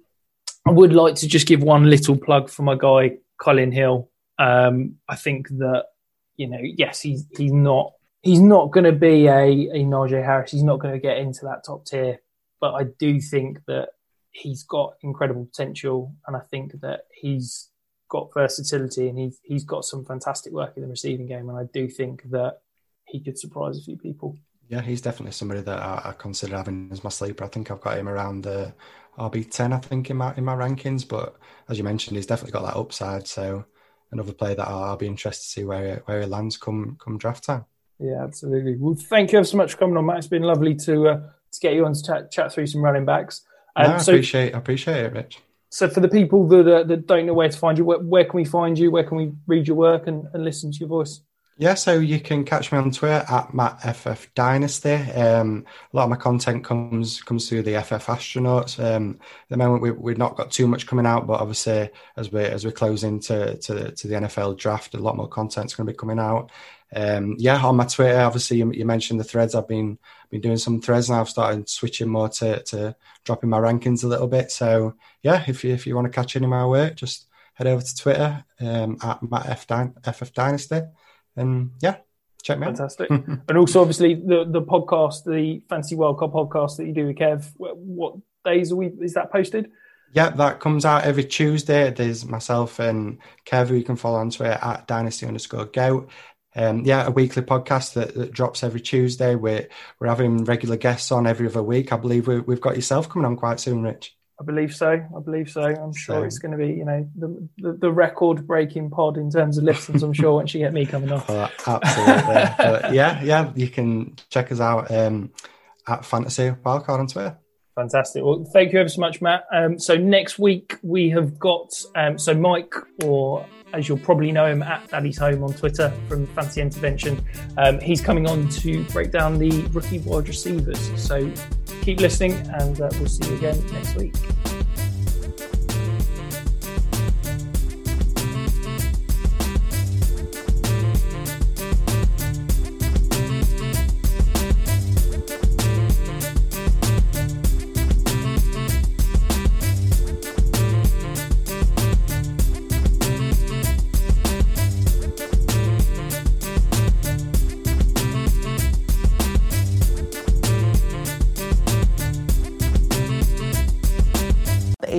I would like to just give one little plug for my guy, Kylin Hill. Um, I think that, you know, yes, he's he's not he's not going to be a, a Najee Harris. He's not going to get into that top tier, but I do think that he's got incredible potential, and I think that he's got versatility and he's he's got some fantastic work in the receiving game, and I do think that he could surprise a few people. Yeah, he's definitely somebody that I, I consider having as my sleeper. I think I've got him around the RB ten, I think, in my in my rankings. But as you mentioned, he's definitely got that upside. So another player that I'll, I'll be interested to see where where he lands come come draft time. Yeah, absolutely. Well, thank you so much for coming on, Matt. It's been lovely to uh, to get you on to chat, chat through some running backs. No, Um, I so, appreciate I appreciate it, Rich. So for the people that uh, that don't know where to find you, where, where, can we find you? Where can we read your work and, and listen to your voice? Yeah, so you can catch me on Twitter at MattFF Dynasty. Um, a lot of my content comes comes through the FF Astronauts. Um, at the moment, we, we've not got too much coming out, but obviously, as we as we close into to, to the NFL draft, a lot more content's going to be coming out. Um, yeah, on my Twitter, obviously, you, you, mentioned the threads. I've been been doing some threads now. I've started switching more to to dropping my rankings a little bit. So yeah, if you if you want to catch any of my work, just head over to Twitter um, at MattFF Dynasty and yeah, check me Fantastic. out. Fantastic. and also, obviously, the the podcast, the Fantasy Wildcard podcast that you do with Kev. What days are we? Is that posted? Yeah, that comes out every Tuesday. There's myself and Kev, who you can follow on Twitter at dynasty underscore goat. Um, yeah, a weekly podcast that, that, drops every Tuesday. We're we're having regular guests on every other week. I believe we, have got yourself coming on quite soon, Rich. I believe so. I believe so. I'm sure so, it's going to be, you know, the, the, the record breaking pod in terms of listens. I'm sure once you get me coming on. Oh, absolutely. yeah, yeah. You can check us out um, at Fantasy Wildcard on Twitter. Fantastic. Well, thank you ever so much, Matt. Um, so next week we have got um, so Mike, or as you'll probably know him at Daddy's Home on Twitter from Fantasy Intervention. Um, he's coming on to break down the rookie wide receivers. So keep listening, and uh, we'll see you again next week.